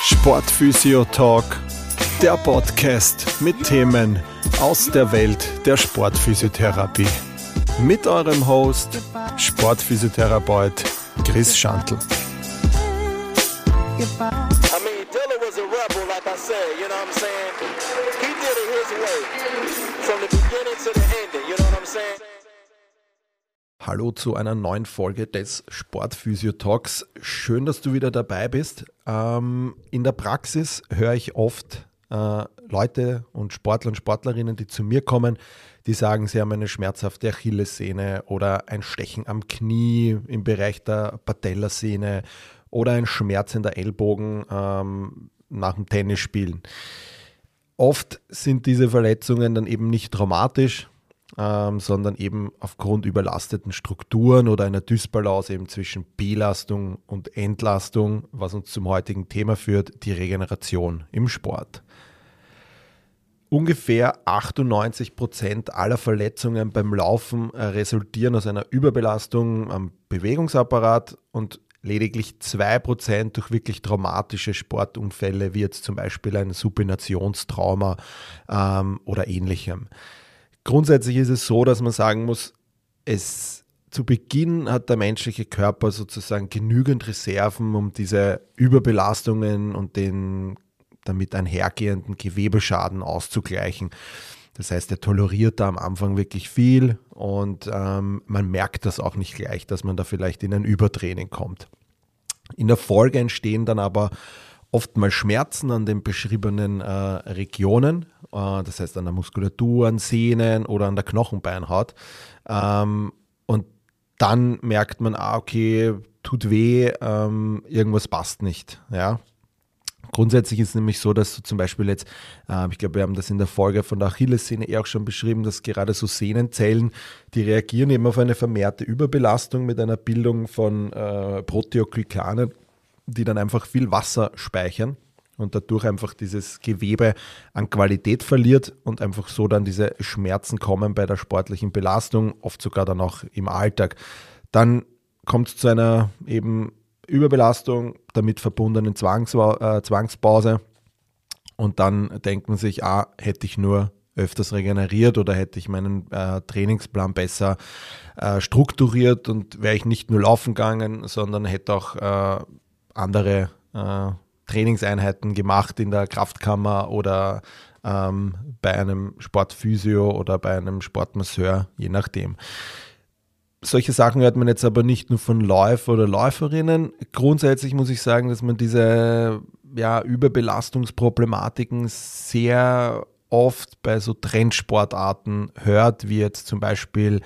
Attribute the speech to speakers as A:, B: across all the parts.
A: Sportphysio Talk, der Podcast mit Themen aus der Welt der Sportphysiotherapie. Mit eurem Host, Sportphysiotherapeut Chris Schantl.
B: From the beginning to the ending, you know what I'm saying?
A: Hallo zu einer neuen Folge des Sportphysio Talks. Schön, dass du wieder dabei bist. Ähm, in der Praxis höre ich oft äh, Leute und Sportler und Sportlerinnen, die zu mir kommen, die sagen, sie haben eine schmerzhafte Achillessehne oder ein Stechen am Knie im Bereich der Patellasehne oder ein Schmerz in der Ellbogen ähm, nach dem Tennisspielen. Oft sind diese Verletzungen dann eben nicht traumatisch, ähm, sondern eben aufgrund überlasteten Strukturen oder einer Dysbalance eben zwischen Belastung und Entlastung, was uns zum heutigen Thema führt, die Regeneration im Sport. Ungefähr 98 Prozent aller Verletzungen beim Laufen äh, resultieren aus einer Überbelastung am Bewegungsapparat und lediglich 2% durch wirklich traumatische Sportunfälle, wie jetzt zum Beispiel ein Supinationstrauma ähm, oder ähnlichem. Grundsätzlich ist es so, dass man sagen muss, es zu Beginn hat der menschliche Körper sozusagen genügend Reserven, um diese Überbelastungen und den damit einhergehenden Gewebeschaden auszugleichen. Das heißt, er toleriert da am Anfang wirklich viel und ähm, man merkt das auch nicht gleich, dass man da vielleicht in ein Übertraining kommt. In der Folge entstehen dann aber oftmals Schmerzen an den beschriebenen äh, Regionen, äh, das heißt an der Muskulatur, an Sehnen oder an der Knochenbeinhaut. Ähm, und dann merkt man, ah, okay, tut weh, ähm, irgendwas passt nicht. Ja? Grundsätzlich ist es nämlich so, dass du zum Beispiel jetzt, äh, ich glaube, wir haben das in der Folge von der Achillessehne eher auch schon beschrieben, dass gerade so Sehnenzellen, die reagieren eben auf eine vermehrte Überbelastung mit einer Bildung von äh, Proteoglykanen, die dann einfach viel Wasser speichern und dadurch einfach dieses Gewebe an Qualität verliert und einfach so dann diese Schmerzen kommen bei der sportlichen Belastung, oft sogar dann auch im Alltag. Dann kommt es zu einer eben Überbelastung, damit verbundenen Zwangs, äh, Zwangspause. Und dann denkt man sich, ah, hätte ich nur öfters regeneriert oder hätte ich meinen äh, Trainingsplan besser äh, strukturiert und wäre ich nicht nur laufen gegangen, sondern hätte auch äh, andere äh, Trainingseinheiten gemacht in der Kraftkammer oder ähm, bei einem Sportphysio oder bei einem Sportmasseur, je nachdem solche Sachen hört man jetzt aber nicht nur von Läufer oder Läuferinnen. Grundsätzlich muss ich sagen, dass man diese ja, Überbelastungsproblematiken sehr oft bei so Trendsportarten hört, wie jetzt zum Beispiel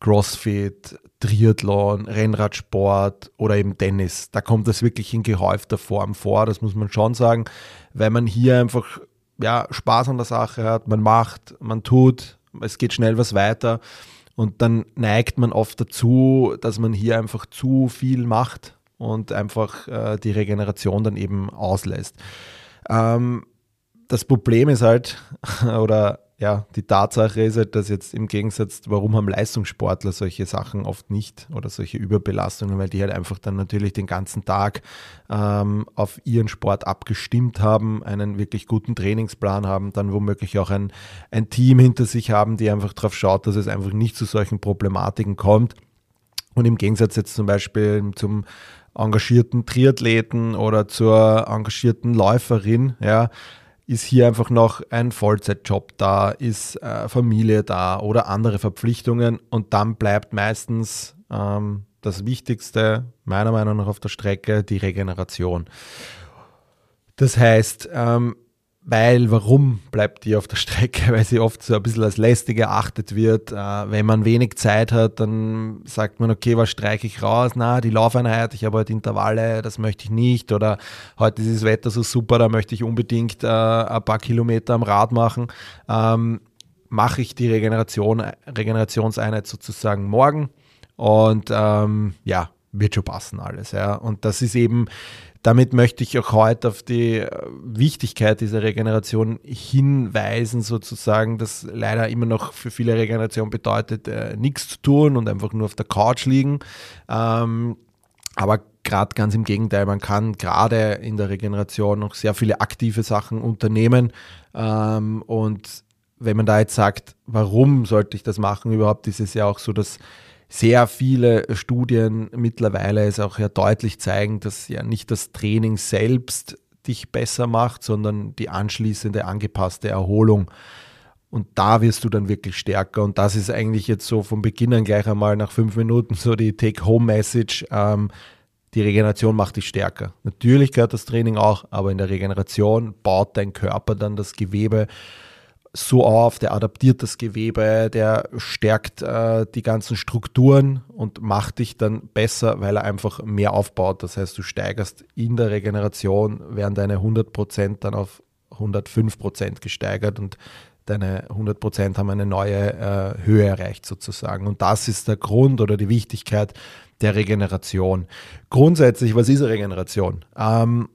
A: CrossFit, Triathlon, Rennradsport oder eben Tennis. Da kommt das wirklich in gehäufter Form vor, das muss man schon sagen, weil man hier einfach ja, Spaß an der Sache hat, man macht, man tut, es geht schnell was weiter und dann neigt man oft dazu, dass man hier einfach zu viel macht und einfach äh, die Regeneration dann eben auslässt. Ähm, das Problem ist halt, oder ja, die Tatsache ist halt, dass jetzt im Gegensatz, warum haben Leistungssportler solche Sachen oft nicht oder solche Überbelastungen, weil die halt einfach dann natürlich den ganzen Tag ähm, auf ihren Sport abgestimmt haben, einen wirklich guten Trainingsplan haben, dann womöglich auch ein, ein Team hinter sich haben, die einfach darauf schaut, dass es einfach nicht zu solchen Problematiken kommt. Und im Gegensatz jetzt zum Beispiel zum engagierten Triathleten oder zur engagierten Läuferin, ja, ist hier einfach noch ein Vollzeitjob da, ist äh, Familie da oder andere Verpflichtungen und dann bleibt meistens ähm, das Wichtigste meiner Meinung nach auf der Strecke die Regeneration. Das heißt, ähm, weil, warum bleibt die auf der Strecke? Weil sie oft so ein bisschen als lästig erachtet wird. Äh, wenn man wenig Zeit hat, dann sagt man, okay, was streiche ich raus? Na, die Laufeinheit, ich habe heute Intervalle, das möchte ich nicht. Oder heute ist das Wetter so super, da möchte ich unbedingt äh, ein paar Kilometer am Rad machen. Ähm, mache ich die Regeneration, Regenerationseinheit sozusagen morgen. Und ähm, ja, wird schon passen alles. Ja. Und das ist eben damit möchte ich auch heute auf die äh, Wichtigkeit dieser Regeneration hinweisen, sozusagen, dass leider immer noch für viele Regeneration bedeutet, äh, nichts zu tun und einfach nur auf der Couch liegen. Ähm, Aber gerade ganz im Gegenteil, man kann gerade in der Regeneration noch sehr viele aktive Sachen unternehmen. Ähm, und wenn man da jetzt sagt, warum sollte ich das machen überhaupt, ist es ja auch so, dass sehr viele Studien mittlerweile es auch ja deutlich zeigen, dass ja nicht das Training selbst dich besser macht, sondern die anschließende angepasste Erholung. Und da wirst du dann wirklich stärker. Und das ist eigentlich jetzt so vom Beginn an gleich einmal nach fünf Minuten so die Take-Home-Message. Ähm, die Regeneration macht dich stärker. Natürlich gehört das Training auch, aber in der Regeneration baut dein Körper dann das Gewebe so auf, der adaptiert das Gewebe, der stärkt äh, die ganzen Strukturen und macht dich dann besser, weil er einfach mehr aufbaut. Das heißt, du steigerst in der Regeneration, werden deine 100% dann auf 105% gesteigert und deine 100% haben eine neue äh, Höhe erreicht sozusagen. Und das ist der Grund oder die Wichtigkeit der Regeneration. Grundsätzlich, was ist Regeneration? Ähm,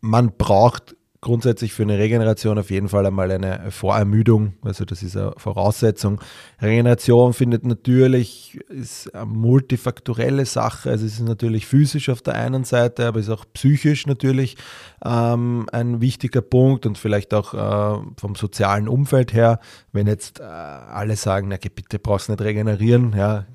A: man braucht grundsätzlich für eine Regeneration auf jeden Fall einmal eine Vorermüdung, also das ist eine Voraussetzung. Regeneration findet natürlich, ist eine multifaktorelle Sache, also es ist natürlich physisch auf der einen Seite, aber es ist auch psychisch natürlich ähm, ein wichtiger Punkt und vielleicht auch äh, vom sozialen Umfeld her, wenn jetzt äh, alle sagen, na bitte brauchst nicht regenerieren, ja,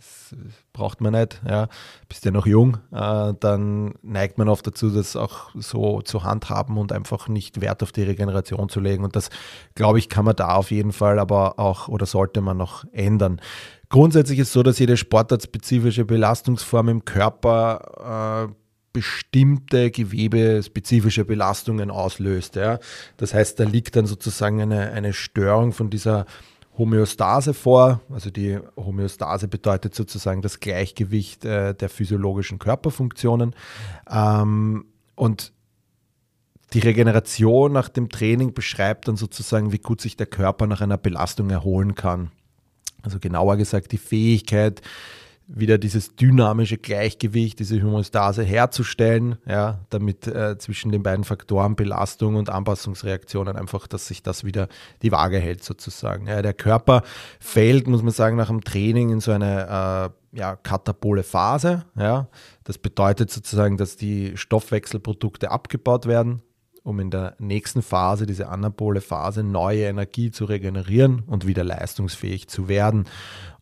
A: braucht man nicht, ja, bist ja noch jung, äh, dann neigt man oft dazu, das auch so zu handhaben und einfach nicht Wert auf die Regeneration zu legen. Und das, glaube ich, kann man da auf jeden Fall aber auch oder sollte man noch ändern. Grundsätzlich ist es so, dass jede sportartspezifische Belastungsform im Körper äh, bestimmte gewebespezifische Belastungen auslöst. Ja. Das heißt, da liegt dann sozusagen eine, eine Störung von dieser Homöostase vor. Also die Homöostase bedeutet sozusagen das Gleichgewicht äh, der physiologischen Körperfunktionen. Ähm, und die Regeneration nach dem Training beschreibt dann sozusagen, wie gut sich der Körper nach einer Belastung erholen kann. Also genauer gesagt die Fähigkeit, wieder dieses dynamische Gleichgewicht, diese Homöostase herzustellen, ja, damit äh, zwischen den beiden Faktoren Belastung und Anpassungsreaktionen einfach, dass sich das wieder die Waage hält sozusagen. Ja, der Körper fällt, muss man sagen, nach dem Training in so eine äh, ja, katabole Phase. Ja. Das bedeutet sozusagen, dass die Stoffwechselprodukte abgebaut werden, um in der nächsten Phase, diese anabole Phase, neue Energie zu regenerieren und wieder leistungsfähig zu werden.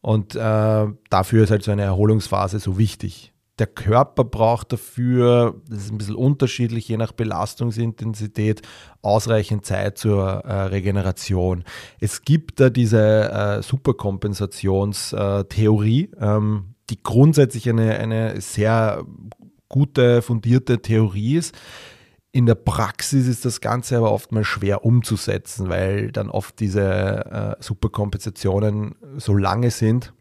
A: Und äh, dafür ist halt so eine Erholungsphase so wichtig. Der Körper braucht dafür, das ist ein bisschen unterschiedlich, je nach Belastungsintensität, ausreichend Zeit zur äh, Regeneration. Es gibt da diese äh, Superkompensationstheorie, ähm, die grundsätzlich eine, eine sehr gute, fundierte Theorie ist in der Praxis ist das Ganze aber oft mal schwer umzusetzen, weil dann oft diese äh, Superkompensationen so lange sind,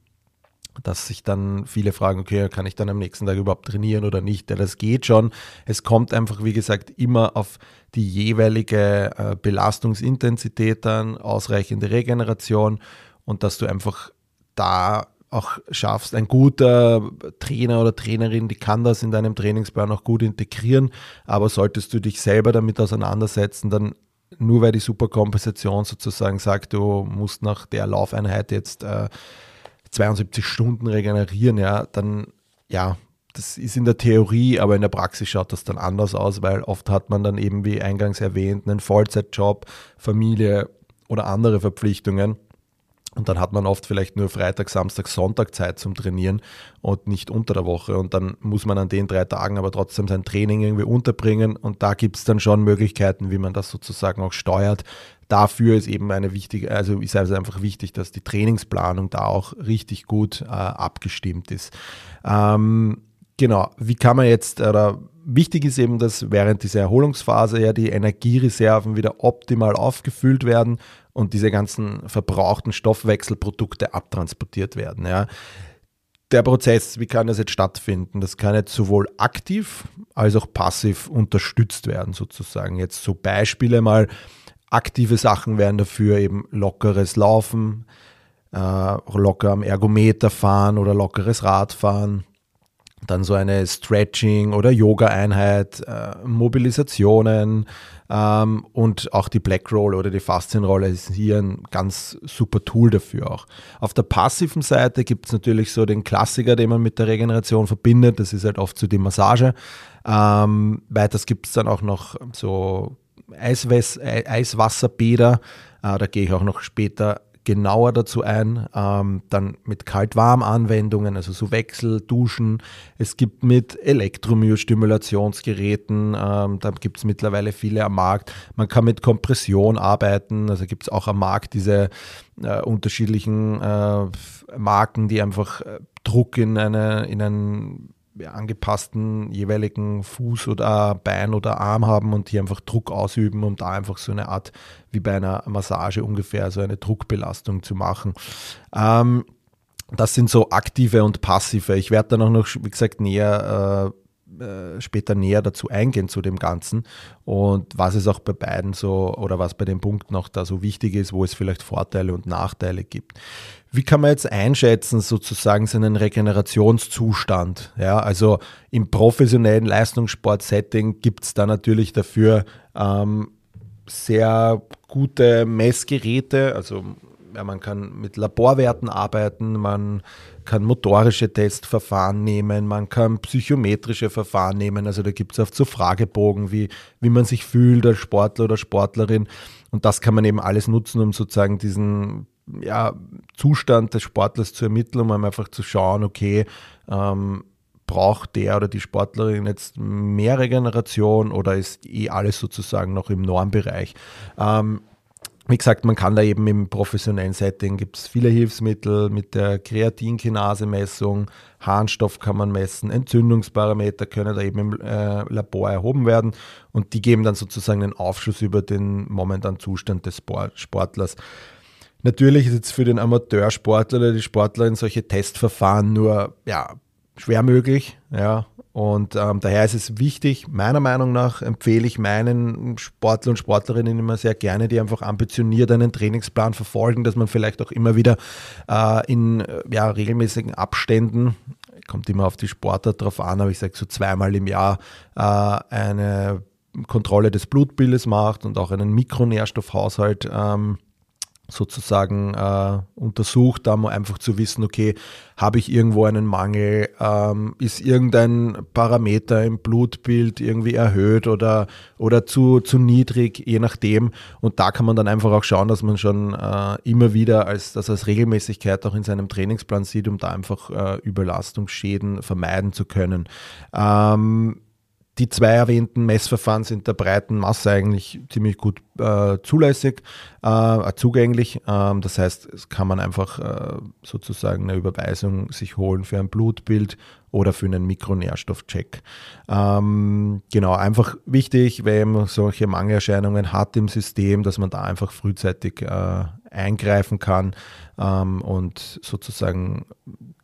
A: dass sich dann viele fragen, okay, kann ich dann am nächsten Tag überhaupt trainieren oder nicht? Ja, das geht schon. Es kommt einfach, wie gesagt, immer auf die jeweilige äh, Belastungsintensität dann, ausreichende Regeneration und dass du einfach da auch schaffst. Ein guter Trainer oder Trainerin, die kann das in deinem Trainingsplan auch gut integrieren, aber solltest du dich selber damit auseinandersetzen, dann nur weil die Superkompensation sozusagen sagt, du musst nach der Laufeinheit jetzt äh, 72 Stunden regenerieren, ja, dann ja, das ist in der Theorie, aber in der Praxis schaut das dann anders aus, weil oft hat man dann eben, wie eingangs erwähnt, einen Vollzeitjob, Familie oder andere Verpflichtungen. Und dann hat man oft vielleicht nur Freitag, Samstag, Sonntag Zeit zum Trainieren und nicht unter der Woche. Und dann muss man an den drei Tagen aber trotzdem sein Training irgendwie unterbringen. Und da gibt es dann schon Möglichkeiten, wie man das sozusagen auch steuert. Dafür ist eben eine wichtige, also ist also einfach wichtig, dass die Trainingsplanung da auch richtig gut äh, abgestimmt ist. Ähm, genau, wie kann man jetzt, oder wichtig ist eben, dass während dieser Erholungsphase ja die Energiereserven wieder optimal aufgefüllt werden und diese ganzen verbrauchten Stoffwechselprodukte abtransportiert werden. Ja. Der Prozess, wie kann das jetzt stattfinden? Das kann jetzt sowohl aktiv als auch passiv unterstützt werden, sozusagen. Jetzt so Beispiele mal. Aktive Sachen wären dafür eben lockeres Laufen, äh, locker am Ergometer fahren oder lockeres Radfahren, dann so eine Stretching- oder Yoga-Einheit, äh, Mobilisationen ähm, und auch die Black Roll oder die Faszienrolle ist hier ein ganz super Tool dafür auch. Auf der passiven Seite gibt es natürlich so den Klassiker, den man mit der Regeneration verbindet, das ist halt oft so die Massage. Ähm, weiters gibt es dann auch noch so Eiswasserbäder, äh, da gehe ich auch noch später genauer dazu ein. Ähm, dann mit Kalt-Warm-Anwendungen, also so Wechsel, Duschen. Es gibt mit Elektromyostimulationsgeräten, ähm, da gibt es mittlerweile viele am Markt. Man kann mit Kompression arbeiten, also gibt es auch am Markt diese äh, unterschiedlichen äh, Marken, die einfach äh, Druck in, eine, in einen angepassten jeweiligen Fuß oder Bein oder Arm haben und hier einfach Druck ausüben, um da einfach so eine Art wie bei einer Massage ungefähr so eine Druckbelastung zu machen. Ähm, das sind so aktive und passive. Ich werde auch noch, wie gesagt, näher äh, äh, später näher dazu eingehen zu dem Ganzen und was es auch bei beiden so oder was bei den Punkten auch da so wichtig ist, wo es vielleicht Vorteile und Nachteile gibt. Wie kann man jetzt einschätzen, sozusagen seinen Regenerationszustand? Ja, also im professionellen Leistungssport-Setting gibt es da natürlich dafür ähm, sehr gute Messgeräte, also ja, man kann mit Laborwerten arbeiten, man kann motorische Testverfahren nehmen, man kann psychometrische Verfahren nehmen. Also da gibt es oft so Fragebogen, wie, wie man sich fühlt als Sportler oder Sportlerin. Und das kann man eben alles nutzen, um sozusagen diesen ja, Zustand des Sportlers zu ermitteln, um einfach zu schauen, okay, ähm, braucht der oder die Sportlerin jetzt mehr Regeneration oder ist eh alles sozusagen noch im Normbereich? Ähm, wie gesagt, man kann da eben im professionellen Setting, gibt es viele Hilfsmittel mit der Kreatinkinase-Messung, Harnstoff kann man messen, Entzündungsparameter können da eben im äh, Labor erhoben werden und die geben dann sozusagen einen Aufschluss über den momentanen Zustand des Sportlers. Natürlich ist jetzt für den Amateursportler oder die Sportlerin solche Testverfahren nur ja, schwer möglich, ja, und ähm, daher ist es wichtig, meiner Meinung nach empfehle ich meinen Sportler und Sportlerinnen immer sehr gerne, die einfach ambitioniert einen Trainingsplan verfolgen, dass man vielleicht auch immer wieder äh, in ja, regelmäßigen Abständen, kommt immer auf die Sportart drauf an, aber ich sage so zweimal im Jahr äh, eine Kontrolle des Blutbildes macht und auch einen Mikronährstoffhaushalt ähm, sozusagen äh, untersucht, um einfach zu wissen, okay, habe ich irgendwo einen Mangel, ähm, ist irgendein Parameter im Blutbild irgendwie erhöht oder, oder zu, zu niedrig, je nachdem. Und da kann man dann einfach auch schauen, dass man schon äh, immer wieder als, das als Regelmäßigkeit auch in seinem Trainingsplan sieht, um da einfach äh, Überlastungsschäden vermeiden zu können. Ähm, die zwei erwähnten Messverfahren sind der breiten Masse eigentlich ziemlich gut äh, zulässig, äh, zugänglich. Ähm, das heißt, es kann man einfach äh, sozusagen eine Überweisung sich holen für ein Blutbild oder für einen Mikronährstoffcheck. Ähm, genau, einfach wichtig, wenn man solche Mangelerscheinungen hat im System, dass man da einfach frühzeitig äh, eingreifen kann ähm, und sozusagen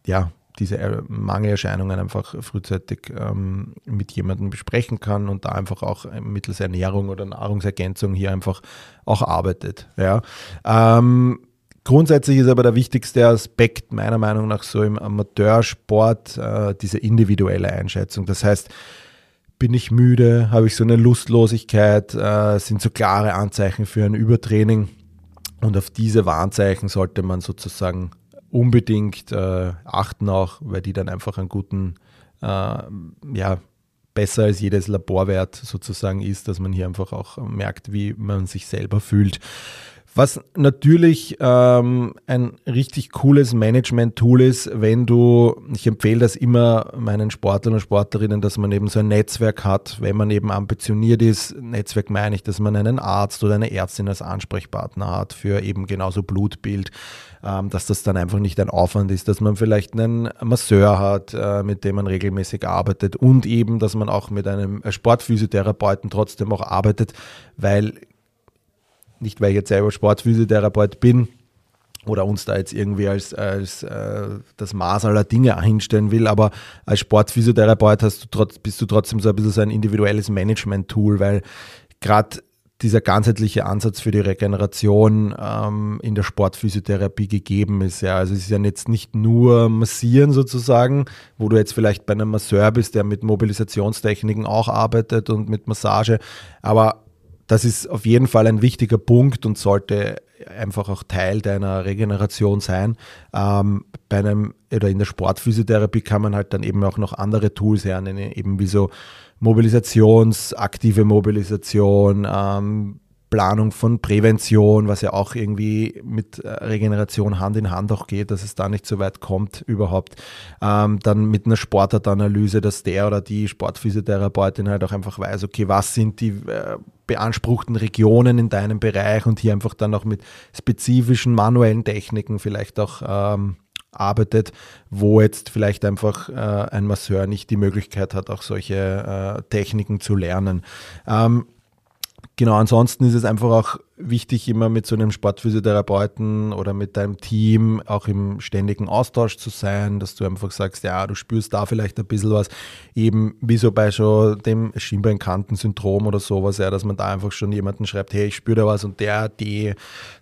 A: ja diese Mangelerscheinungen einfach frühzeitig ähm, mit jemandem besprechen kann und da einfach auch mittels Ernährung oder Nahrungsergänzung hier einfach auch arbeitet. Ja. Ähm, grundsätzlich ist aber der wichtigste Aspekt meiner Meinung nach so im Amateursport äh, diese individuelle Einschätzung. Das heißt, bin ich müde, habe ich so eine Lustlosigkeit, äh, sind so klare Anzeichen für ein Übertraining. Und auf diese Warnzeichen sollte man sozusagen unbedingt äh, achten auch, weil die dann einfach einen guten, äh, ja, besser als jedes Laborwert sozusagen ist, dass man hier einfach auch merkt, wie man sich selber fühlt. Was natürlich ähm, ein richtig cooles Management-Tool ist, wenn du, ich empfehle das immer meinen Sportlern und Sportlerinnen, dass man eben so ein Netzwerk hat, wenn man eben ambitioniert ist. Netzwerk meine ich, dass man einen Arzt oder eine Ärztin als Ansprechpartner hat für eben genauso Blutbild, dass das dann einfach nicht ein Aufwand ist, dass man vielleicht einen Masseur hat, äh, mit dem man regelmäßig arbeitet und eben, dass man auch mit einem Sportphysiotherapeuten trotzdem auch arbeitet, weil nicht weil ich jetzt selber Sportphysiotherapeut bin oder uns da jetzt irgendwie als, als äh, das Maß aller Dinge hinstellen will, aber als Sportphysiotherapeut hast du trotz, bist du trotzdem so ein bisschen so ein individuelles Management-Tool, weil gerade dieser ganzheitliche Ansatz für die Regeneration ähm, in der Sportphysiotherapie gegeben ist. Ja, also es ist ja jetzt nicht nur Massieren sozusagen, wo du jetzt vielleicht bei einem Masseur bist, der mit Mobilisationstechniken auch arbeitet und mit Massage, aber das ist auf jeden Fall ein wichtiger Punkt und sollte einfach auch Teil deiner Regeneration sein. Ähm, bei einem oder in der Sportphysiotherapie kann man halt dann eben auch noch andere Tools hernehmen, eben wie so Mobilisations, aktive Mobilisation, ähm, Planung von Prävention, was ja auch irgendwie mit äh, Regeneration Hand in Hand auch geht, dass es da nicht so weit kommt überhaupt. Ähm, dann mit einer Sportartanalyse, dass der oder die Sportphysiotherapeutin halt auch einfach weiß, okay, was sind die äh, beanspruchten Regionen in deinem Bereich und hier einfach dann auch mit spezifischen manuellen Techniken vielleicht auch ähm, arbeitet, wo jetzt vielleicht einfach äh, ein Masseur nicht die Möglichkeit hat, auch solche äh, Techniken zu lernen. Ähm, Genau, ansonsten ist es einfach auch wichtig, immer mit so einem Sportphysiotherapeuten oder mit deinem Team auch im ständigen Austausch zu sein, dass du einfach sagst, ja, du spürst da vielleicht ein bisschen was, eben wie so bei schon dem Schienbeinkanten-Syndrom oder sowas, ja, dass man da einfach schon jemanden schreibt, hey, ich spüre da was und der, die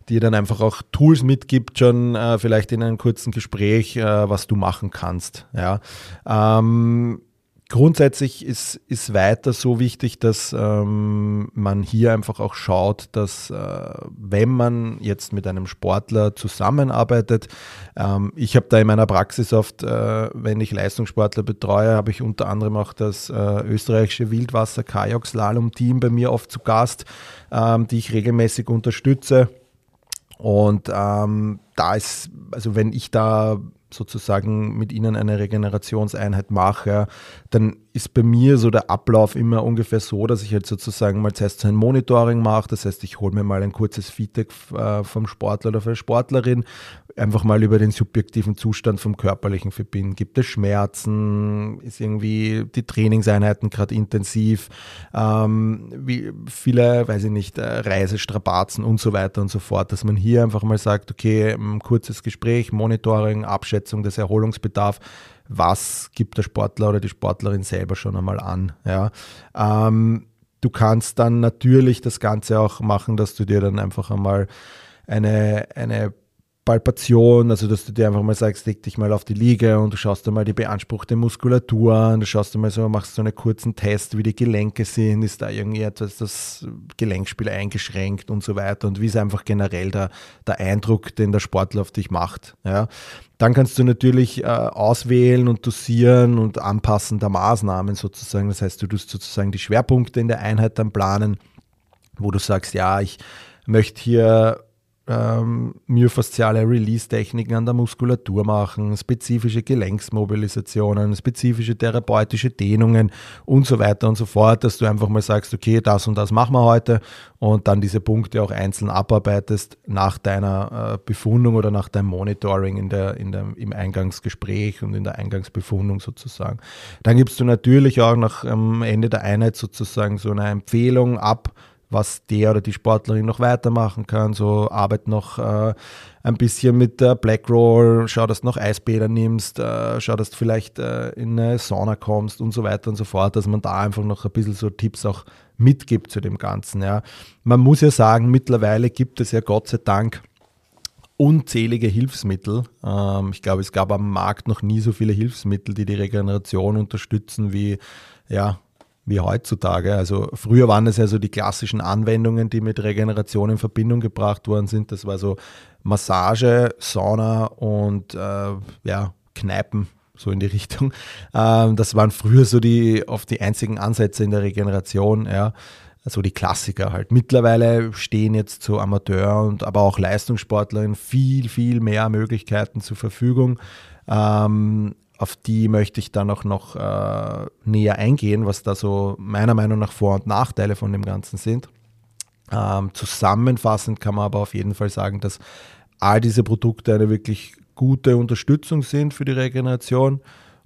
A: dir dann einfach auch Tools mitgibt, schon äh, vielleicht in einem kurzen Gespräch, äh, was du machen kannst, ja. Ähm, Grundsätzlich ist, ist weiter so wichtig, dass ähm, man hier einfach auch schaut, dass äh, wenn man jetzt mit einem Sportler zusammenarbeitet, ähm, ich habe da in meiner Praxis oft, äh, wenn ich Leistungssportler betreue, habe ich unter anderem auch das äh, österreichische Wildwasser-Kajak-Slalom-Team bei mir oft zu Gast, ähm, die ich regelmäßig unterstütze. Und ähm, da ist, also wenn ich da sozusagen mit ihnen eine Regenerationseinheit mache, dann ist bei mir so der Ablauf immer ungefähr so, dass ich halt sozusagen mal zuerst so ein Monitoring mache. Das heißt, ich hole mir mal ein kurzes Feedback äh, vom Sportler oder von der Sportlerin, einfach mal über den subjektiven Zustand vom körperlichen verbinden. Gibt es Schmerzen? Ist irgendwie die Trainingseinheiten gerade intensiv? Ähm, wie viele, weiß ich nicht, äh, Reisestrapazen und so weiter und so fort, dass man hier einfach mal sagt, okay, ein kurzes Gespräch, Monitoring, Abschätzung des Erholungsbedarfs was gibt der Sportler oder die Sportlerin selber schon einmal an. Ja. Ähm, du kannst dann natürlich das Ganze auch machen, dass du dir dann einfach einmal eine, eine Palpation, also dass du dir einfach mal sagst, leg dich mal auf die Liege und du schaust dir mal die beanspruchte Muskulatur an, du schaust dir mal so, machst so einen kurzen Test, wie die Gelenke sind, ist da irgendwie etwas das Gelenkspiel eingeschränkt und so weiter und wie ist einfach generell der, der Eindruck, den der Sportler auf dich macht. Ja. Dann kannst du natürlich äh, auswählen und dosieren und anpassen der Maßnahmen sozusagen. Das heißt, du tust sozusagen die Schwerpunkte in der Einheit dann planen, wo du sagst, ja, ich möchte hier ähm, myofasziale Release-Techniken an der Muskulatur machen, spezifische Gelenksmobilisationen, spezifische therapeutische Dehnungen und so weiter und so fort, dass du einfach mal sagst, okay, das und das machen wir heute und dann diese Punkte auch einzeln abarbeitest nach deiner äh, Befundung oder nach deinem Monitoring in der, in der, im Eingangsgespräch und in der Eingangsbefundung sozusagen. Dann gibst du natürlich auch nach am Ende der Einheit sozusagen so eine Empfehlung ab, was der oder die Sportlerin noch weitermachen kann. So arbeit noch äh, ein bisschen mit der Black Roll, schau, dass du noch Eisbäder nimmst, äh, schau, dass du vielleicht äh, in eine Sauna kommst und so weiter und so fort, dass man da einfach noch ein bisschen so Tipps auch mitgibt zu dem Ganzen. Ja. Man muss ja sagen, mittlerweile gibt es ja Gott sei Dank unzählige Hilfsmittel. Ähm, ich glaube, es gab am Markt noch nie so viele Hilfsmittel, die die Regeneration unterstützen wie ja, wie heutzutage. Also früher waren es ja so die klassischen Anwendungen, die mit Regeneration in Verbindung gebracht worden sind. Das war so Massage, Sauna und äh, ja, Kneipen, so in die Richtung. Ähm, das waren früher so die oft die einzigen Ansätze in der Regeneration, ja. Also die Klassiker halt. Mittlerweile stehen jetzt so Amateur- und aber auch Leistungssportlerinnen viel, viel mehr Möglichkeiten zur Verfügung. Ähm, auf die möchte ich dann auch noch äh, näher eingehen, was da so meiner Meinung nach Vor- und Nachteile von dem Ganzen sind. Ähm, zusammenfassend kann man aber auf jeden Fall sagen, dass all diese Produkte eine wirklich gute Unterstützung sind für die Regeneration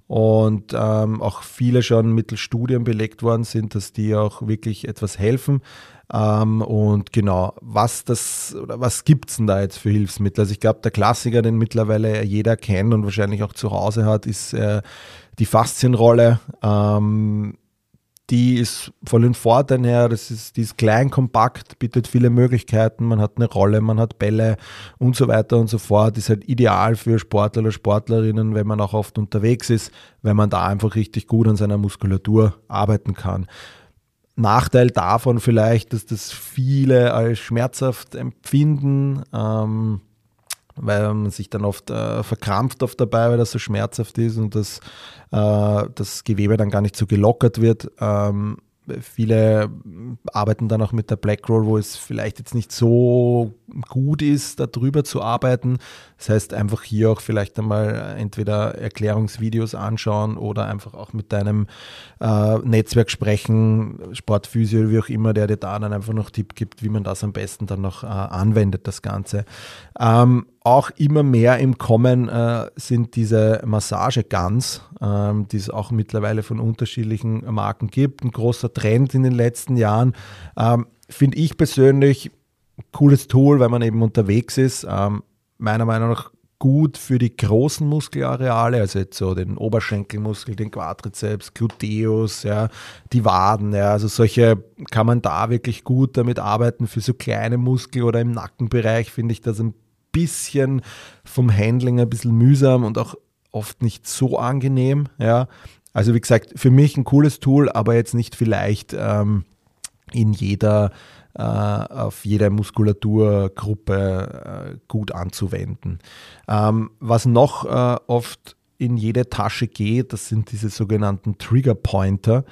A: und ähm, auch viele schon mittels Studien belegt worden sind, dass die auch wirklich etwas helfen. Ähm, und genau, was das oder was gibt es denn da jetzt für Hilfsmittel? Also ich glaube, der Klassiker, den mittlerweile jeder kennt und wahrscheinlich auch zu Hause hat, ist äh, die Faszienrolle. Ähm, die ist von den Vorteilen her, das ist, die ist klein, kompakt, bietet viele Möglichkeiten, man hat eine Rolle, man hat Bälle und so weiter und so fort. Ist halt ideal für Sportler oder Sportlerinnen, wenn man auch oft unterwegs ist, wenn man da einfach richtig gut an seiner Muskulatur arbeiten kann. Nachteil davon vielleicht, dass das viele als schmerzhaft empfinden. Ähm, weil man sich dann oft äh, verkrampft oft dabei, weil das so schmerzhaft ist und das, äh, das Gewebe dann gar nicht so gelockert wird. Ähm, Viele arbeiten dann auch mit der Black Roll, wo es vielleicht jetzt nicht so gut ist, da drüber zu arbeiten. Das heißt, einfach hier auch vielleicht einmal entweder Erklärungsvideos anschauen oder einfach auch mit deinem äh, Netzwerk sprechen, Sportphysio, wie auch immer, der dir da dann einfach noch Tipp gibt, wie man das am besten dann noch äh, anwendet, das Ganze. Ähm, auch immer mehr im Kommen äh, sind diese Massageguns, ähm, die es auch mittlerweile von unterschiedlichen Marken gibt. Ein großer Trend in den letzten Jahren. Ähm, Finde ich persönlich cooles Tool, weil man eben unterwegs ist. Ähm, meiner Meinung nach gut für die großen Muskelareale, also jetzt so den Oberschenkelmuskel, den Quadrizeps, Gluteus, ja, die Waden, ja, also solche kann man da wirklich gut damit arbeiten. Für so kleine Muskel oder im Nackenbereich finde ich das ein bisschen vom Handling ein bisschen mühsam und auch oft nicht so angenehm. Ja. Also wie gesagt, für mich ein cooles Tool, aber jetzt nicht vielleicht ähm, in jeder, äh, auf jeder Muskulaturgruppe äh, gut anzuwenden. Ähm, was noch äh, oft in jede Tasche geht, das sind diese sogenannten Trigger Pointer.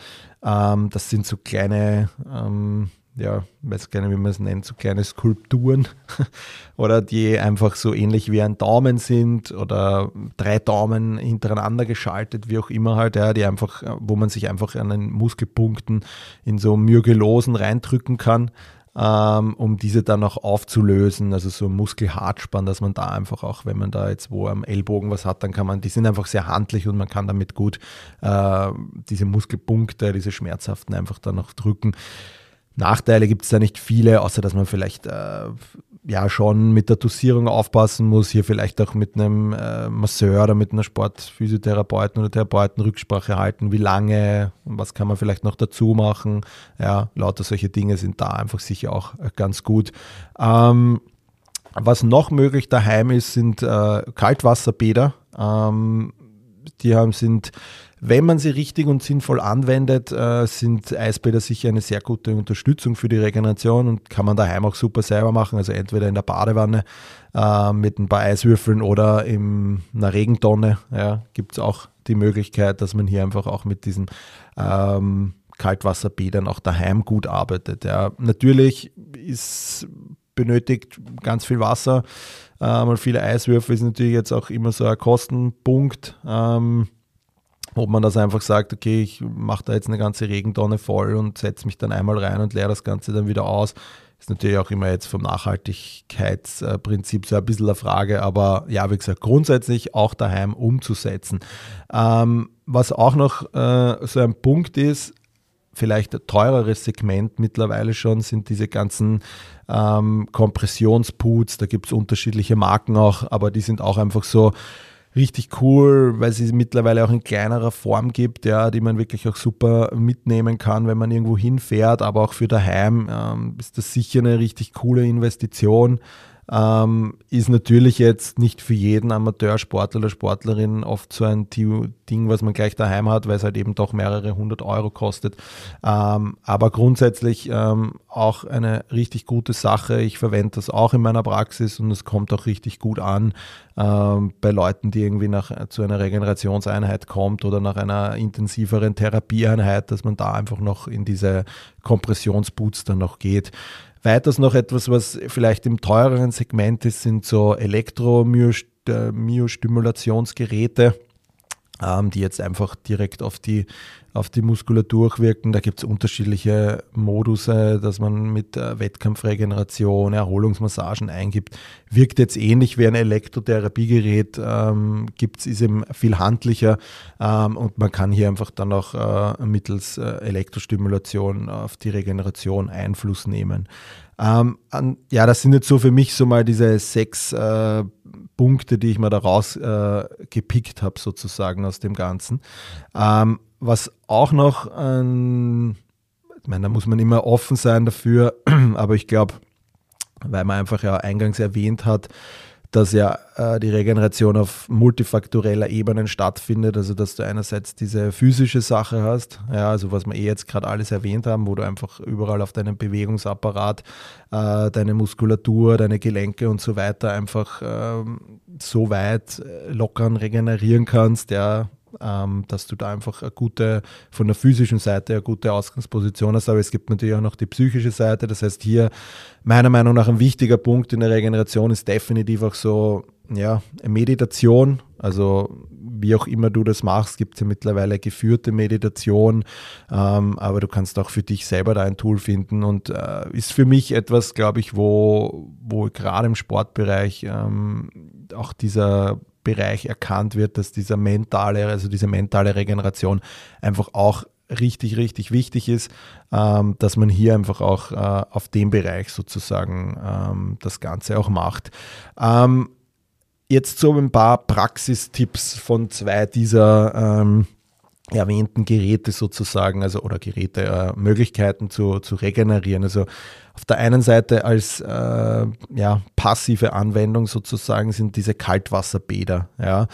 A: Ähm, das sind so kleine ähm, ja, weiß gar nicht, wie man es nennt, so kleine Skulpturen oder die einfach so ähnlich wie ein Daumen sind oder drei Daumen hintereinander geschaltet, wie auch immer halt, ja, die einfach, wo man sich einfach an den Muskelpunkten in so Myogelosen reindrücken kann, ähm, um diese dann auch aufzulösen, also so Muskelhartspann, dass man da einfach auch, wenn man da jetzt wo am Ellbogen was hat, dann kann man, die sind einfach sehr handlich und man kann damit gut äh, diese Muskelpunkte, diese schmerzhaften einfach dann noch drücken. Nachteile gibt es da nicht viele, außer dass man vielleicht äh, ja schon mit der Dosierung aufpassen muss, hier vielleicht auch mit einem äh, Masseur oder mit einer Sportphysiotherapeuten oder Therapeuten Rücksprache halten, wie lange, was kann man vielleicht noch dazu machen. Ja, lauter solche Dinge sind da einfach sicher auch äh, ganz gut. Ähm, was noch möglich daheim ist, sind äh, Kaltwasserbäder. Ähm, die haben, sind wenn man sie richtig und sinnvoll anwendet, äh, sind Eisbäder sicher eine sehr gute Unterstützung für die Regeneration und kann man daheim auch super selber machen. Also entweder in der Badewanne äh, mit ein paar Eiswürfeln oder in einer Regentonne. Ja, Gibt es auch die Möglichkeit, dass man hier einfach auch mit diesen ähm, Kaltwasserbädern auch daheim gut arbeitet. Ja. Natürlich ist benötigt ganz viel Wasser. Ähm, viele Eiswürfel ist natürlich jetzt auch immer so ein Kostenpunkt. Ähm, ob man das einfach sagt, okay, ich mache da jetzt eine ganze Regentonne voll und setze mich dann einmal rein und leere das Ganze dann wieder aus. Ist natürlich auch immer jetzt vom Nachhaltigkeitsprinzip so ein bisschen eine Frage, aber ja, wie gesagt, grundsätzlich auch daheim umzusetzen. Ähm, was auch noch äh, so ein Punkt ist, vielleicht ein teureres Segment mittlerweile schon, sind diese ganzen ähm, Kompressionspoots. Da gibt es unterschiedliche Marken auch, aber die sind auch einfach so richtig cool, weil sie mittlerweile auch in kleinerer Form gibt, ja, die man wirklich auch super mitnehmen kann, wenn man irgendwo hinfährt, aber auch für daheim ähm, ist das sicher eine richtig coole Investition. Ähm, ist natürlich jetzt nicht für jeden Amateursportler oder Sportlerin oft so ein Ding, was man gleich daheim hat, weil es halt eben doch mehrere hundert Euro kostet. Ähm, aber grundsätzlich ähm, auch eine richtig gute Sache. Ich verwende das auch in meiner Praxis und es kommt auch richtig gut an ähm, bei Leuten, die irgendwie nach, zu einer Regenerationseinheit kommt oder nach einer intensiveren Therapieeinheit, dass man da einfach noch in diese Kompressionsboots dann noch geht. Weiters noch etwas, was vielleicht im teureren Segment ist, sind so Elektromyostimulationsgeräte, die jetzt einfach direkt auf die auf die Muskulatur wirken. Da gibt es unterschiedliche Modus, dass man mit äh, Wettkampfregeneration, Erholungsmassagen eingibt. Wirkt jetzt ähnlich wie ein Elektrotherapiegerät, ähm, gibt's, ist eben viel handlicher ähm, und man kann hier einfach dann auch äh, mittels äh, Elektrostimulation auf die Regeneration Einfluss nehmen. Ähm, an, ja, das sind jetzt so für mich so mal diese sechs äh, Punkte, die ich mal da rausgepickt äh, habe, sozusagen aus dem Ganzen. Ähm, was auch noch, ähm, ich meine, da muss man immer offen sein dafür, aber ich glaube, weil man einfach ja eingangs erwähnt hat, dass ja äh, die Regeneration auf multifaktoreller Ebene stattfindet, also dass du einerseits diese physische Sache hast, ja, also was wir eh jetzt gerade alles erwähnt haben, wo du einfach überall auf deinem Bewegungsapparat, äh, deine Muskulatur, deine Gelenke und so weiter einfach äh, so weit äh, lockern, regenerieren kannst, ja, ähm, dass du da einfach eine gute, von der physischen Seite eine gute Ausgangsposition hast. Aber es gibt natürlich auch noch die psychische Seite. Das heißt, hier meiner Meinung nach ein wichtiger Punkt in der Regeneration ist definitiv auch so, ja, Meditation. Also wie auch immer du das machst, gibt es ja mittlerweile geführte Meditation, ähm, aber du kannst auch für dich selber da ein Tool finden und äh, ist für mich etwas, glaube ich, wo, wo gerade im Sportbereich ähm, auch dieser Bereich erkannt wird, dass dieser mentale, also diese mentale Regeneration einfach auch richtig, richtig wichtig ist, ähm, dass man hier einfach auch äh, auf dem Bereich sozusagen ähm, das Ganze auch macht. Ähm, jetzt so ein paar Praxistipps von zwei dieser ähm, erwähnten Geräte sozusagen, also oder Geräte, äh, Möglichkeiten zu, zu regenerieren. Also auf der einen Seite als äh, ja, passive Anwendung sozusagen sind diese Kaltwasserbäder. Ja.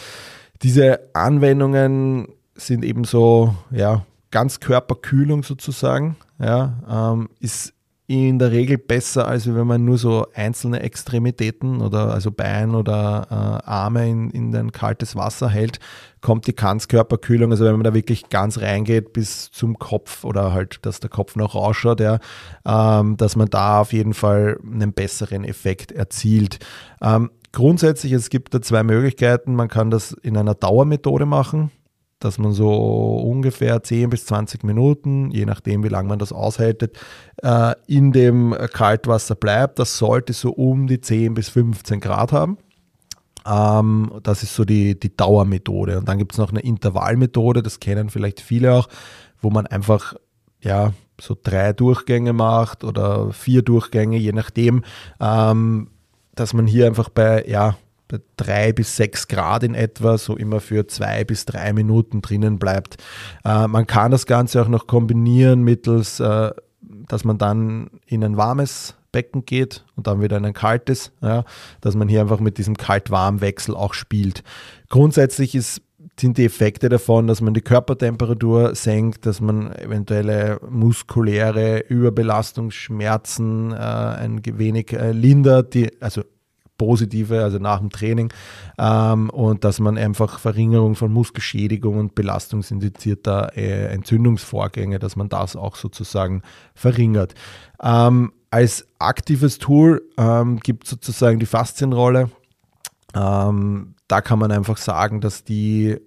A: Diese Anwendungen sind eben so ja, Ganzkörperkühlung sozusagen. Ja, ähm, ist in der Regel besser, als wenn man nur so einzelne Extremitäten oder also Bein oder äh, Arme in, in ein kaltes Wasser hält, kommt die Ganzkörperkühlung, also wenn man da wirklich ganz reingeht bis zum Kopf oder halt, dass der Kopf noch rausschaut, ja, ähm, dass man da auf jeden Fall einen besseren Effekt erzielt. Ähm, grundsätzlich, es gibt da zwei Möglichkeiten. Man kann das in einer Dauermethode machen dass man so ungefähr 10 bis 20 Minuten, je nachdem wie lange man das aushält, äh, in dem Kaltwasser bleibt. Das sollte so um die 10 bis 15 Grad haben. Ähm, das ist so die, die Dauermethode. Und dann gibt es noch eine Intervallmethode, das kennen vielleicht viele auch, wo man einfach ja, so drei Durchgänge macht oder vier Durchgänge, je nachdem, ähm, dass man hier einfach bei ja, bei drei bis sechs Grad in etwa, so immer für zwei bis drei Minuten drinnen bleibt. Äh, man kann das Ganze auch noch kombinieren mittels, äh, dass man dann in ein warmes Becken geht und dann wieder in ein kaltes, ja, dass man hier einfach mit diesem Kalt-Warm-Wechsel auch spielt. Grundsätzlich ist sind die Effekte davon, dass man die Körpertemperatur senkt, dass man eventuelle muskuläre Überbelastungsschmerzen äh, ein wenig äh, lindert, die, also positive, also nach dem Training, ähm, und dass man einfach Verringerung von Muskelschädigung und belastungsinduzierter äh, Entzündungsvorgänge, dass man das auch sozusagen verringert. Ähm, als aktives Tool ähm, gibt sozusagen die Faszienrolle. Ähm, da kann man einfach sagen, dass die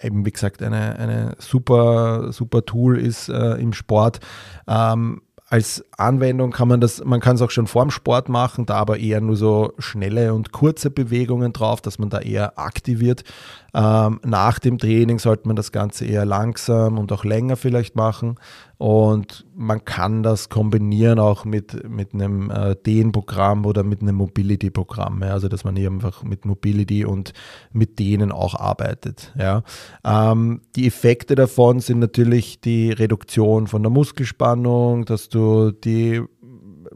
A: eben wie gesagt eine, eine super, super Tool ist äh, im Sport. Ähm, als Anwendung kann man das, man kann es auch schon vorm Sport machen, da aber eher nur so schnelle und kurze Bewegungen drauf, dass man da eher aktiviert. Ähm, nach dem Training sollte man das Ganze eher langsam und auch länger vielleicht machen. Und man kann das kombinieren auch mit, mit einem äh, Dehnprogramm oder mit einem Mobility-Programm. Ja? Also dass man hier einfach mit Mobility und mit Dehnen auch arbeitet. Ja? Ähm, die Effekte davon sind natürlich die Reduktion von der Muskelspannung, dass du die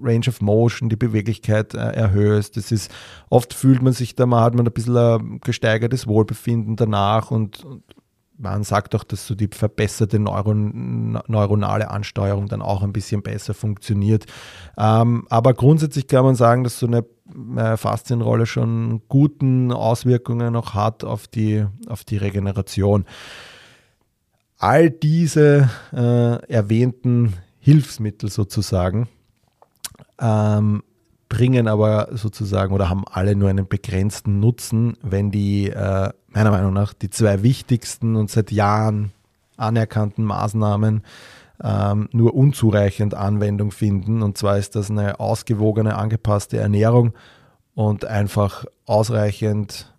A: Range of Motion, die Beweglichkeit äh, erhöhst. Das ist, oft fühlt man sich da, man hat man ein bisschen ein gesteigertes Wohlbefinden danach und, und man sagt auch, dass so die verbesserte Neuron neuronale Ansteuerung dann auch ein bisschen besser funktioniert. Ähm, aber grundsätzlich kann man sagen, dass so eine äh, Faszienrolle schon guten Auswirkungen noch hat auf die, auf die Regeneration. All diese äh, erwähnten Hilfsmittel sozusagen ähm, bringen aber sozusagen oder haben alle nur einen begrenzten Nutzen, wenn die äh, meiner Meinung nach die zwei wichtigsten und seit Jahren anerkannten Maßnahmen ähm, nur unzureichend Anwendung finden. Und zwar ist das eine ausgewogene, angepasste Ernährung und einfach ausreichend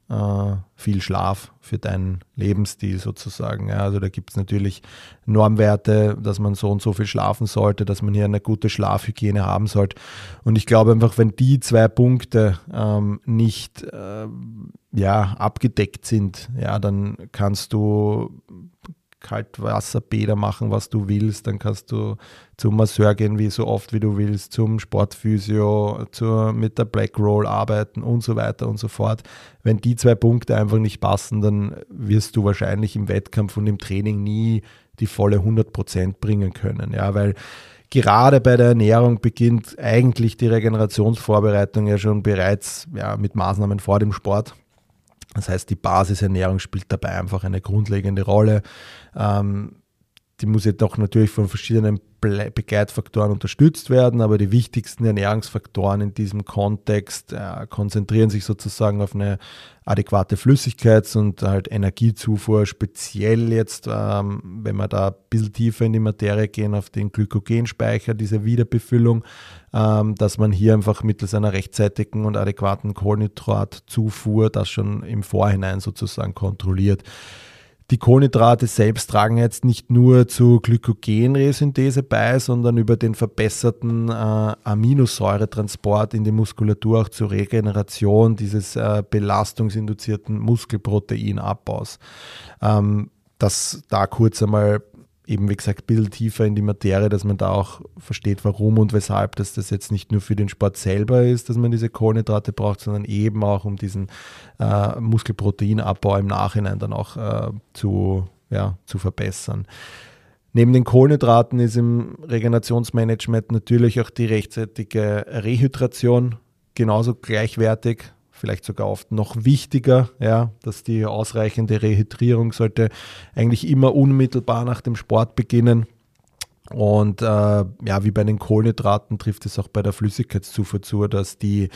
A: viel Schlaf für deinen Lebensstil sozusagen. Ja, also da gibt es natürlich Normwerte, dass man so und so viel schlafen sollte, dass man hier eine gute Schlafhygiene haben sollte. Und ich glaube einfach, wenn die zwei Punkte ähm, nicht äh, ja, abgedeckt sind, ja, dann kannst du Kaltwasserbäder machen, was du willst. Dann kannst du zum Masseur gehen, wie so oft wie du willst, zum Sportphysio, zur, mit der Black Roll arbeiten und so weiter und so fort. Wenn die zwei Punkte einfach nicht passen, dann wirst du wahrscheinlich im Wettkampf und im Training nie die volle 100% bringen können. Ja, weil gerade bei der Ernährung beginnt eigentlich die Regenerationsvorbereitung ja schon bereits ja, mit Maßnahmen vor dem Sport. Das heißt, die Basisernährung spielt dabei einfach eine grundlegende Rolle. Ähm, die muss jetzt auch natürlich von verschiedenen Begleitfaktoren unterstützt werden, aber die wichtigsten Ernährungsfaktoren in diesem Kontext äh, konzentrieren sich sozusagen auf eine adäquate Flüssigkeits- und halt Energiezufuhr, speziell jetzt, ähm, wenn wir da ein bisschen tiefer in die Materie gehen, auf den Glykogenspeicher, diese Wiederbefüllung, ähm, dass man hier einfach mittels einer rechtzeitigen und adäquaten Kohlenhydratzufuhr das schon im Vorhinein sozusagen kontrolliert. Die Kohlenhydrate selbst tragen jetzt nicht nur zur Glykogenresynthese bei, sondern über den verbesserten äh, Aminosäuretransport in die Muskulatur auch zur Regeneration dieses äh, belastungsinduzierten Muskelproteinabbaus. Ähm, das da kurz einmal eben, wie gesagt, ein bisschen tiefer in die Materie, dass man da auch versteht, warum und weshalb, dass das jetzt nicht nur für den Sport selber ist, dass man diese Kohlenhydrate braucht, sondern eben auch um diesen äh, Muskelproteinabbau im Nachhinein dann auch äh, zu, ja, zu verbessern. Neben den Kohlenhydraten ist im Regenerationsmanagement natürlich auch die rechtzeitige Rehydration genauso gleichwertig vielleicht sogar oft noch wichtiger, ja, dass die ausreichende Rehydrierung sollte eigentlich immer unmittelbar nach dem Sport beginnen. Und äh, ja, wie bei den Kohlenhydraten trifft es auch bei der Flüssigkeitszufuhr zu, dass die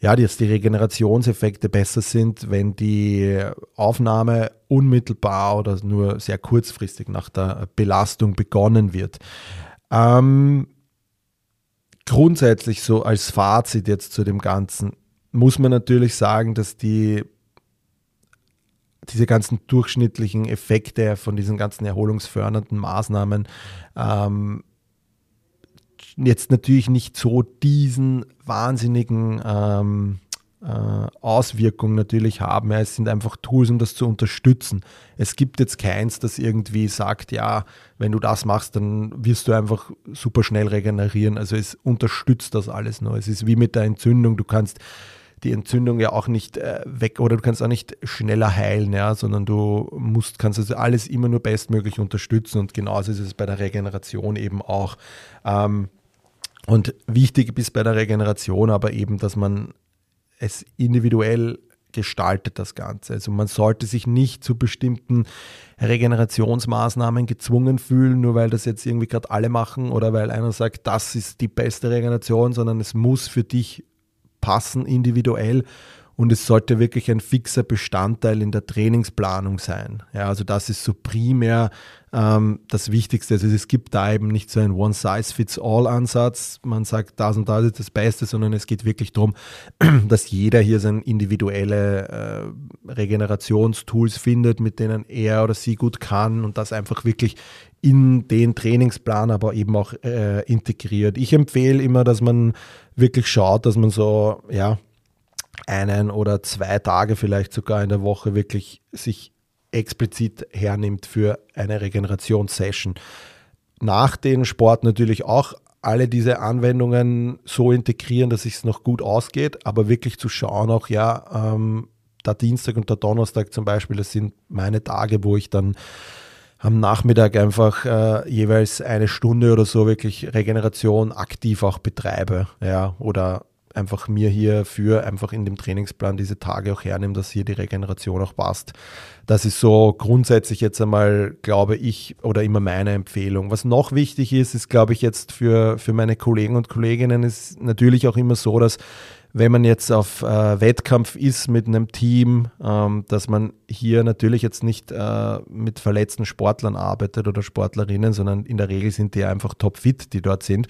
A: ja, dass die Regenerationseffekte besser sind, wenn die Aufnahme unmittelbar oder nur sehr kurzfristig nach der Belastung begonnen wird. Ähm, grundsätzlich so als Fazit jetzt zu dem Ganzen muss man natürlich sagen, dass die diese ganzen durchschnittlichen Effekte von diesen ganzen erholungsfördernden Maßnahmen ähm, jetzt natürlich nicht so diesen wahnsinnigen ähm, äh, Auswirkungen natürlich haben. Es sind einfach Tools, um das zu unterstützen. Es gibt jetzt keins, das irgendwie sagt, ja, wenn du das machst, dann wirst du einfach super schnell regenerieren. Also es unterstützt das alles nur. Es ist wie mit der Entzündung. Du kannst die Entzündung ja auch nicht äh, weg oder du kannst auch nicht schneller heilen, ja, sondern du musst, kannst also alles immer nur bestmöglich unterstützen und genauso ist es bei der Regeneration eben auch. Ähm, und wichtig ist bei der Regeneration aber eben, dass man es individuell gestaltet, das Ganze. Also man sollte sich nicht zu bestimmten Regenerationsmaßnahmen gezwungen fühlen, nur weil das jetzt irgendwie gerade alle machen oder weil einer sagt, das ist die beste Regeneration, sondern es muss für dich passen individuell und es sollte wirklich ein fixer Bestandteil in der Trainingsplanung sein. Ja, also das ist so primär ähm, das Wichtigste. Also es gibt da eben nicht so einen One-Size-Fits-All-Ansatz. Man sagt, das und das ist das Beste, sondern es geht wirklich darum, dass jeder hier seine individuelle äh, Regenerationstools findet, mit denen er oder sie gut kann und das einfach wirklich in den Trainingsplan aber eben auch äh, integriert. Ich empfehle immer, dass man wirklich schaut, dass man so, ja, einen oder zwei Tage vielleicht sogar in der Woche wirklich sich explizit hernimmt für eine Regenerationssession. Nach dem Sport natürlich auch alle diese Anwendungen so integrieren, dass es noch gut ausgeht, aber wirklich zu schauen auch, ja, ähm, der Dienstag und der Donnerstag zum Beispiel, das sind meine Tage, wo ich dann am Nachmittag einfach äh, jeweils eine Stunde oder so wirklich Regeneration aktiv auch betreibe, ja, oder einfach mir hier für einfach in dem Trainingsplan diese Tage auch hernehmen, dass hier die Regeneration auch passt. Das ist so grundsätzlich jetzt einmal, glaube ich, oder immer meine Empfehlung. Was noch wichtig ist, ist, glaube ich, jetzt für, für meine Kollegen und Kolleginnen ist natürlich auch immer so, dass wenn man jetzt auf äh, Wettkampf ist mit einem Team, ähm, dass man hier natürlich jetzt nicht äh, mit verletzten Sportlern arbeitet oder Sportlerinnen, sondern in der Regel sind die einfach topfit, die dort sind.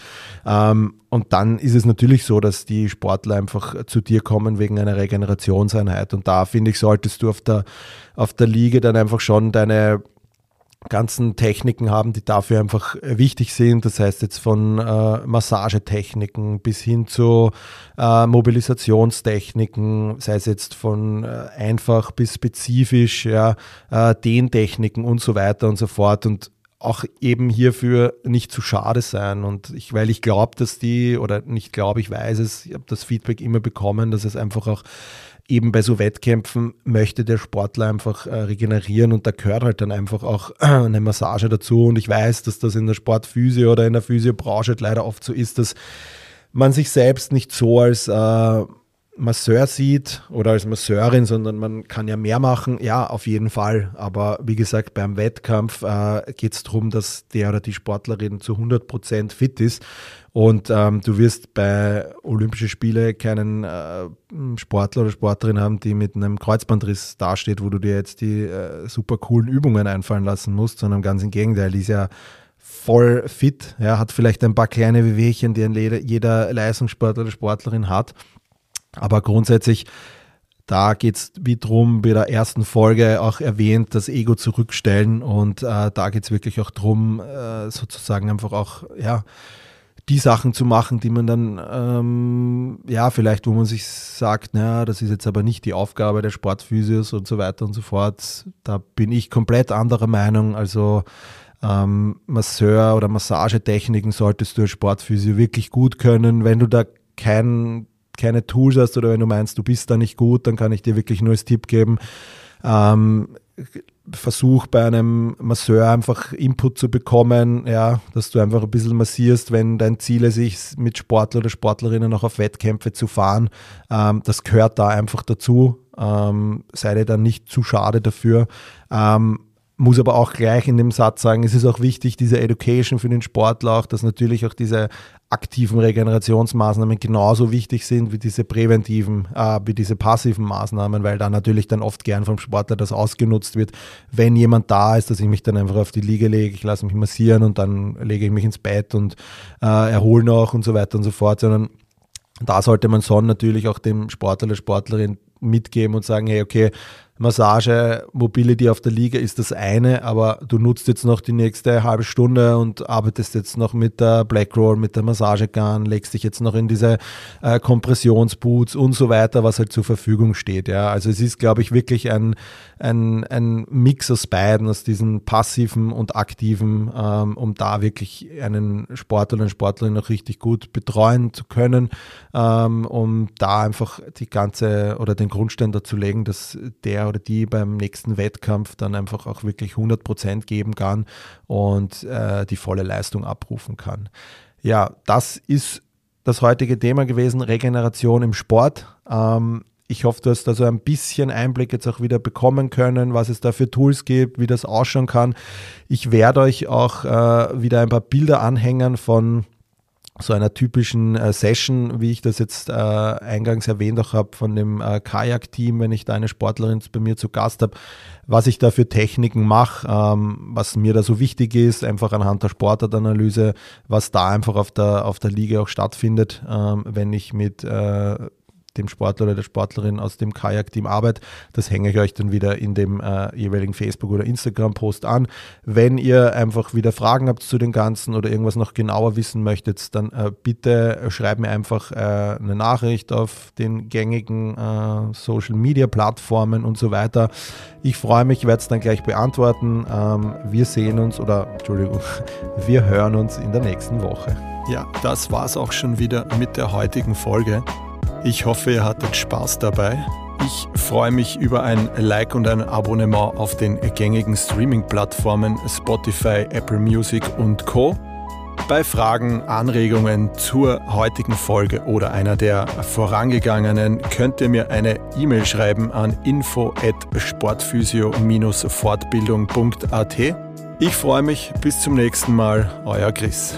A: Ähm, und dann ist es natürlich so, dass die Sportler einfach zu dir kommen wegen einer Regenerationseinheit. Und da finde ich, solltest du auf der, auf der Liege dann einfach schon deine ganzen Techniken haben, die dafür einfach äh, wichtig sind. Das heißt jetzt von äh, Massagetechniken bis hin zu äh, Mobilisationstechniken, sei es jetzt von äh, einfach bis spezifisch, ja, äh, Dehntechniken und so weiter und so fort. Und auch eben hierfür nicht zu schade sein. Und ich, weil ich glaube, dass die, oder nicht glaube, ich weiß es, ich habe das Feedback immer bekommen, dass es einfach auch eben bei so Wettkämpfen möchte der Sportler einfach äh, regenerieren und da gehört halt dann einfach auch äh, eine Massage dazu. Und ich weiß, dass das in der Sportphysio oder in der Physiobranche leider oft so ist, dass man sich selbst nicht so als äh, Masseur sieht oder als Masseurin, sondern man kann ja mehr machen. Ja, auf jeden Fall. Aber wie gesagt, beim Wettkampf äh, geht es darum, dass der oder die Sportlerin zu 100 Prozent fit ist. Und ähm, du wirst bei Olympischen Spielen keinen äh, Sportler oder Sportlerin haben, die mit einem Kreuzbandriss dasteht, wo du dir jetzt die äh, super coolen Übungen einfallen lassen musst, sondern ganz im Gegenteil, die ist ja voll fit, ja, hat vielleicht ein paar kleine Wehwehchen, die ein jeder Leistungssportler oder Sportlerin hat. Aber grundsätzlich, da geht es wie drum, bei der ersten Folge auch erwähnt, das Ego zurückstellen. Und äh, da geht es wirklich auch drum, äh, sozusagen einfach auch, ja, die Sachen zu machen, die man dann, ähm, ja, vielleicht, wo man sich sagt, naja, das ist jetzt aber nicht die Aufgabe der Sportphysios und so weiter und so fort. Da bin ich komplett anderer Meinung. Also ähm, Masseur oder Massagetechniken solltest du als Sportphysio wirklich gut können. Wenn du da kein, keine Tools hast oder wenn du meinst, du bist da nicht gut, dann kann ich dir wirklich nur als Tipp geben, ähm, Versuch bei einem Masseur einfach Input zu bekommen, ja, dass du einfach ein bisschen massierst, wenn dein Ziel ist, mit Sportler oder Sportlerinnen auch auf Wettkämpfe zu fahren. Ähm, das gehört da einfach dazu. Ähm, sei dir dann nicht zu schade dafür. Ähm, muss aber auch gleich in dem Satz sagen, es ist auch wichtig, diese Education für den Sportler auch, dass natürlich auch diese aktiven Regenerationsmaßnahmen genauso wichtig sind wie diese präventiven, äh, wie diese passiven Maßnahmen, weil da natürlich dann oft gern vom Sportler das ausgenutzt wird, wenn jemand da ist, dass ich mich dann einfach auf die Liege lege, ich lasse mich massieren und dann lege ich mich ins Bett und äh, erhole noch und so weiter und so fort, sondern da sollte man schon natürlich auch dem Sportler oder Sportlerin mitgeben und sagen, hey, okay, Massage, Mobility auf der Liga ist das eine, aber du nutzt jetzt noch die nächste halbe Stunde und arbeitest jetzt noch mit der Black Roll, mit der Massagegun, legst dich jetzt noch in diese äh, Kompressionsboots und so weiter, was halt zur Verfügung steht. Ja. Also es ist, glaube ich, wirklich ein, ein, ein Mix aus beiden, aus diesen passiven und aktiven, ähm, um da wirklich einen Sportler eine Sportlerin noch richtig gut betreuen zu können, ähm, um da einfach die ganze oder den Grundstein dazu legen, dass der oder die beim nächsten Wettkampf dann einfach auch wirklich 100 Prozent geben kann und äh, die volle Leistung abrufen kann. Ja, das ist das heutige Thema gewesen, Regeneration im Sport. Ähm, ich hoffe, du hast da so ein bisschen Einblick jetzt auch wieder bekommen können, was es da für Tools gibt, wie das ausschauen kann. Ich werde euch auch äh, wieder ein paar Bilder anhängen von so einer typischen äh, Session, wie ich das jetzt äh, eingangs erwähnt auch habe, von dem äh, Kajak-Team, wenn ich da eine Sportlerin bei mir zu Gast habe, was ich da für Techniken mache, ähm, was mir da so wichtig ist, einfach anhand der Sportartanalyse, was da einfach auf der, auf der Liga auch stattfindet, ähm, wenn ich mit äh, dem Sportler oder der Sportlerin aus dem Kajak-Team Arbeit. Das hänge ich euch dann wieder in dem äh, jeweiligen Facebook- oder Instagram-Post an. Wenn ihr einfach wieder Fragen habt zu den Ganzen oder irgendwas noch genauer wissen möchtet, dann äh, bitte schreibt mir einfach äh, eine Nachricht auf den gängigen äh, Social-Media-Plattformen und so weiter. Ich freue mich, werde es dann gleich beantworten. Ähm, wir sehen uns oder, Entschuldigung, wir hören uns in der nächsten Woche. Ja, das war es auch schon wieder mit der heutigen Folge. Ich hoffe, ihr hattet Spaß dabei. Ich freue mich über ein Like und ein Abonnement auf den gängigen Streaming-Plattformen Spotify, Apple Music und Co. Bei Fragen, Anregungen zur heutigen Folge oder einer der vorangegangenen könnt ihr mir eine E-Mail schreiben an info at sportphysio-fortbildung.at. Ich freue mich, bis zum nächsten Mal, euer Chris.